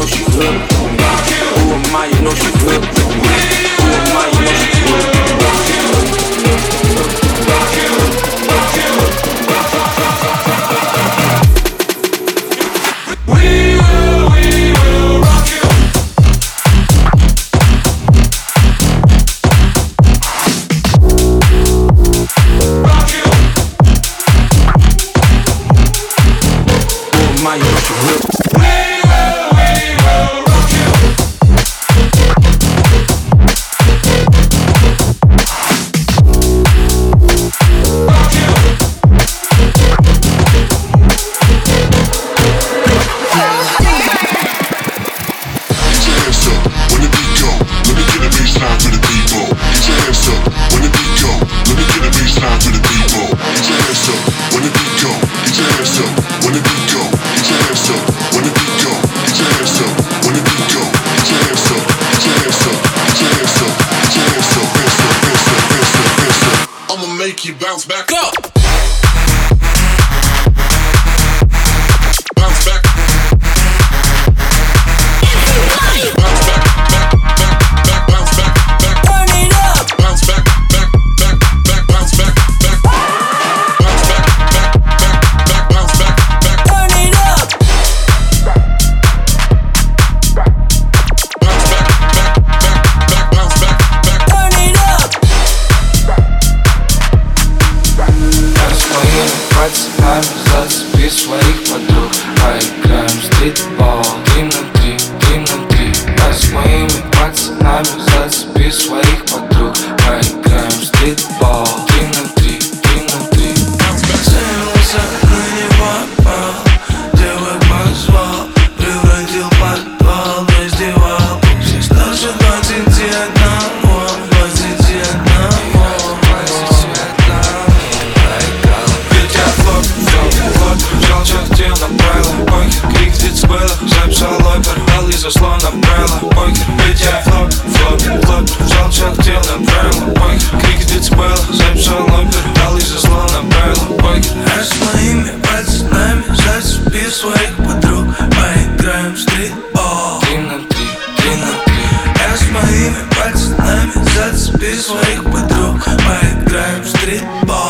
know she hooked. Who am I? You know she hooked. шалом Пердал из зла на правила покер А с моими пацанами зацепи своих подруг Поиграем в стритбол Три на три, три на три А с моими пацанами зацепи своих подруг Поиграем в стритбол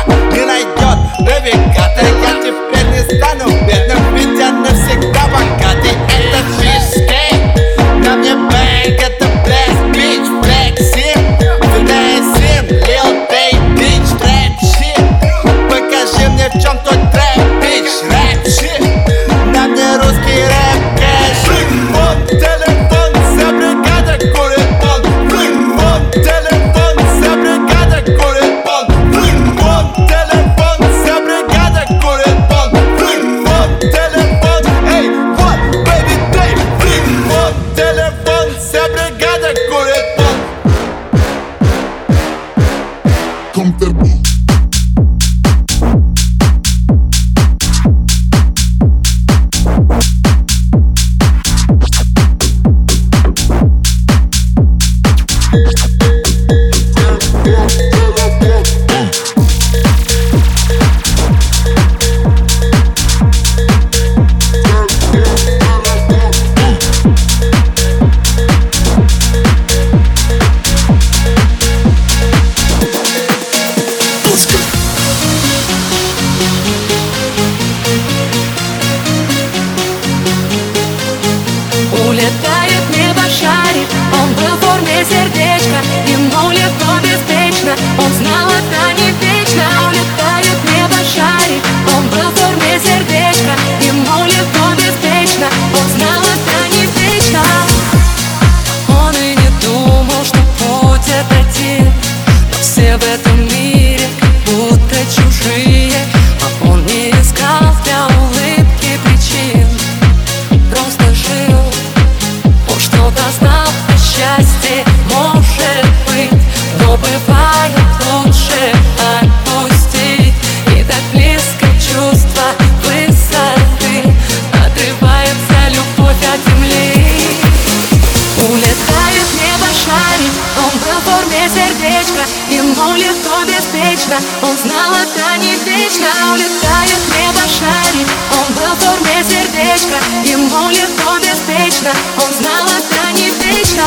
знал, это не вечно Улетает небо шарик. Он был в форме сердечка Ему легко, беспечно. Он знал, это не вечно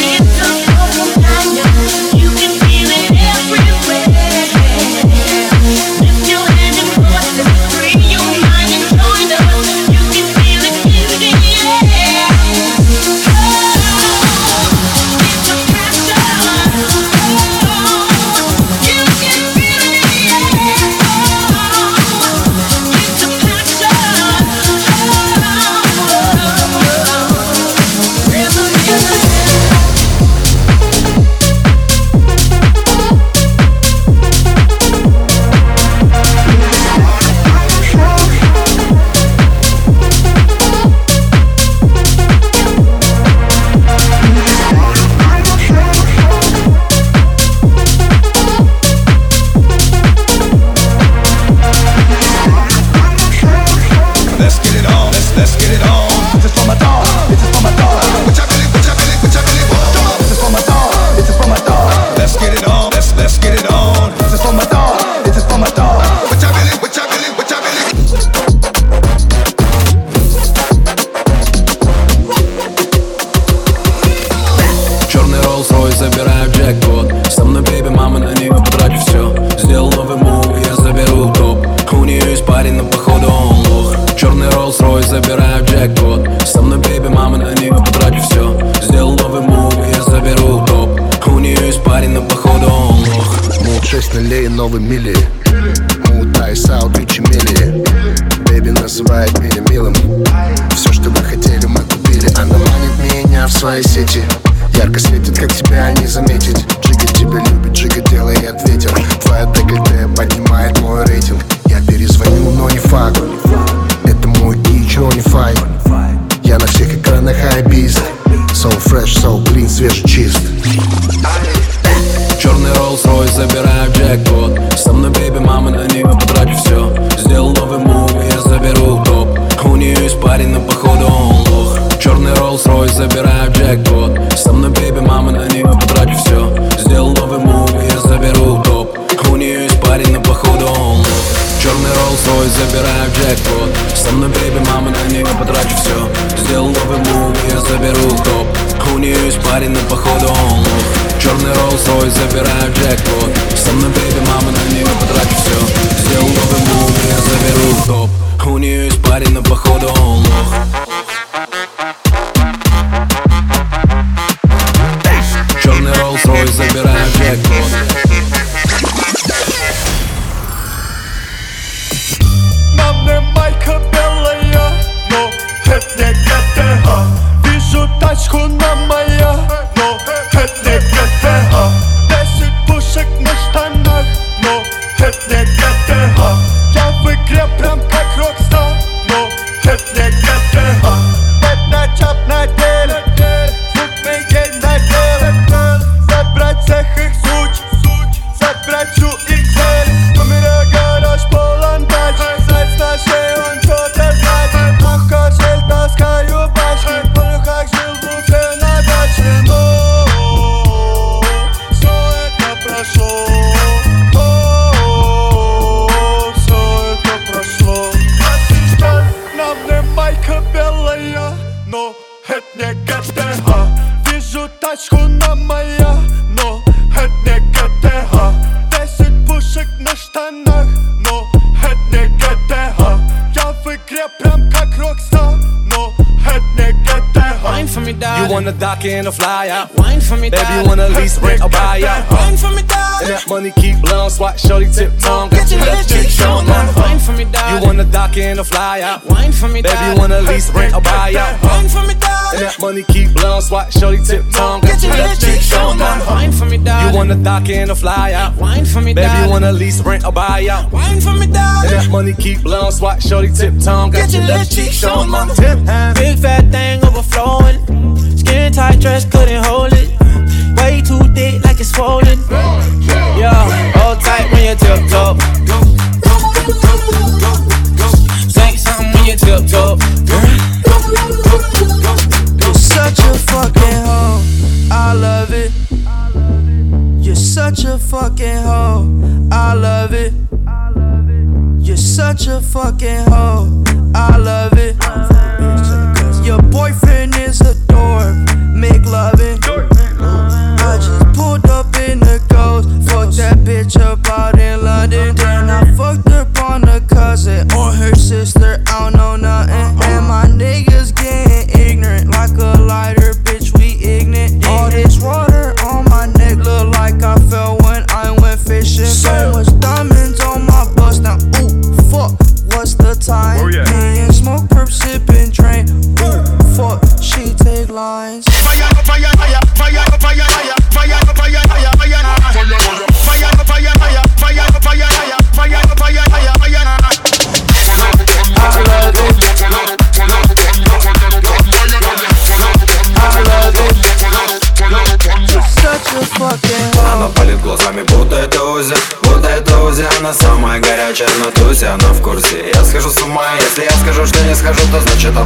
You мили. Мут Айс Аут, Гуччи Мили. Бэби называет меня милым. Все, что вы хотели, мы купили. Она манит меня в свои сети. Ярко светит, как тебя не заметить. Джига тебя любит, Джига делает ветер Твоя декольте поднимает мой рейтинг. Я перезвоню, но не факт. Это мой кич, не Я на всех экранах хайбист So fresh, so clean, свежий, чист Черный Rolls-Royce, забираю джекпот. Со мной бейби, мама на нее потрачу все Сделал новый мув, я заберу топ. У нее есть парень, но походу он лох. Черный Rolls-Royce, забираю джекпот. Со мной бейби, мама на нее потрачу все Сделал новый мув, я заберу топ. У нее есть парень, но походу он лох. Черный Rolls-Royce, забираю джекпот. Со мной бейби, мама на нее потрачу все Сделал новый мув, я заберу топ. У нее есть парень, но походу он Rolls-Royce, забираю джекпот Со мной бейби, мама на нее потрачу все новый мув, я заберу топ. У нее есть парень, но походу он лох. Черный Rolls-Royce, забираю джекпот На мне майка darling. wanna in or fly out? Wine for me, Baby, darling. wanna lease, rent, or buy out? Wine for me, And that money keep blowing, swat, shorty, tip tongue. Get your left cheek cheek showing showing off. Wine for me, You wanna dock in or fly out? Wine for me, Baby, darling. you wanna lease, rent, or buy out? Wine for me, And that money keep blowing, swat, shorty, tip tongue. Get your left cheek cheek showing showing off. Wine for me, You wanna dock in or fly out? Wine for me, Baby, you wanna lease, rent, or buy out? Wine for me, And that money keep blowing, swat, shorty, tip tongue. Get your left cheek cheek showing showing off. Tip hand. Big fat thing overflowing. Skin tight dress couldn't hold it. Way too thick like it's swollen. Yeah, hold tight when you tiptoe. Say something when you tiptoe. Such a fucking hoe. I love it. You're such a fucking hoe. I love it. You're such a fucking hoe. Sir.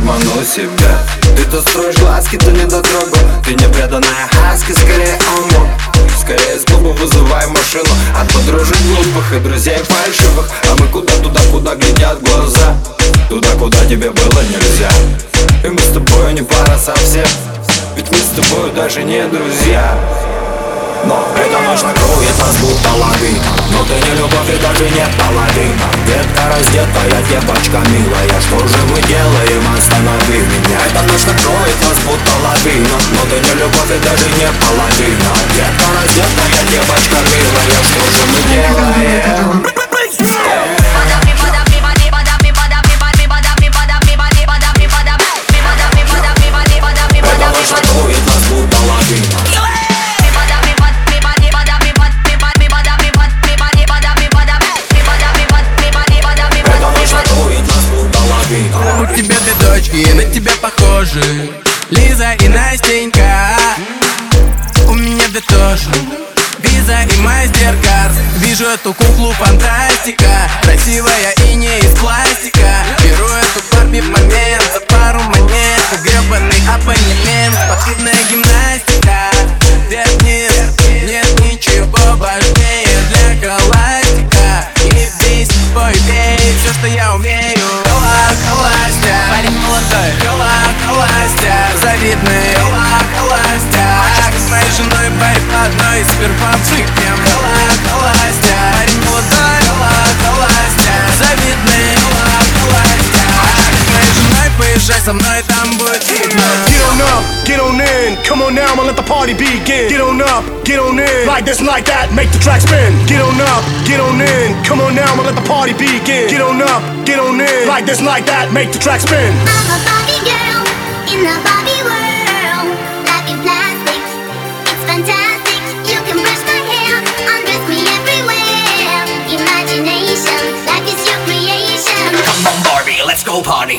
Обману себя. Ты тут строишь глазки, ты не дотрогу Ты не преданная хаски, скорее он Скорее с клуба вызывай машину. От подружек глупых и друзей фальшивых. А мы куда туда, куда глядят глаза? Туда, куда тебе было нельзя. И мы с тобой не пара совсем. Ведь мы с тобой даже не друзья но эта ночь накроет нас будто лавина Но ты не любовь и даже нет половина Детка раздетая, девочка милая. Что же мы делаем, останови меня. Эта ночь накроет нас будто лавина Но ты не любовь и даже не половина Детка раздетая, девочка party begin. Get on up, get on in. Like this and like that, make the track spin. Get on up, get on in. Come on now, I'ma let the party begin. Get on up, get on in. Like this and like that, make the track spin. I'm a Barbie girl in the Barbie world. Life in plastic, it's fantastic. You can brush my hair, undress me everywhere. Imagination, life is your creation. Come on, Barbie, let's go party.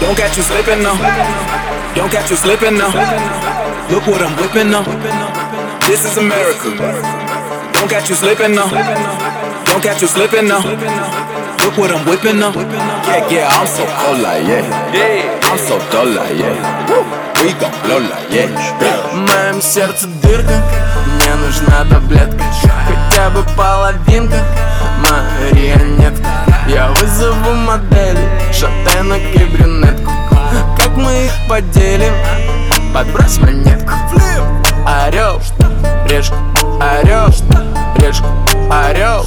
Don't catch you slipping now. Don't catch you slipping now. Look what I'm whipping now. This is America. Don't catch you slipping now. Don't catch you slipping now. Look what I'm whipping now. Yeah, yeah, I'm so cold like yeah. Yeah, I'm so dull like yeah. Woo. We gon' blow like yeah. В моем сердце дырка, мне нужна таблетка Хотя бы половинка, Марионетка Я вызову модели, шатенок и брюнетку. Как мы их поделим, подбрось монетку. Орел, решка, орел, решка, орел,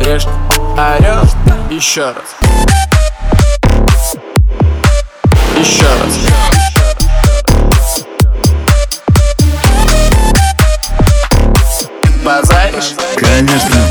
решка, орел. Еще раз. Еще раз. Базаришь? Конечно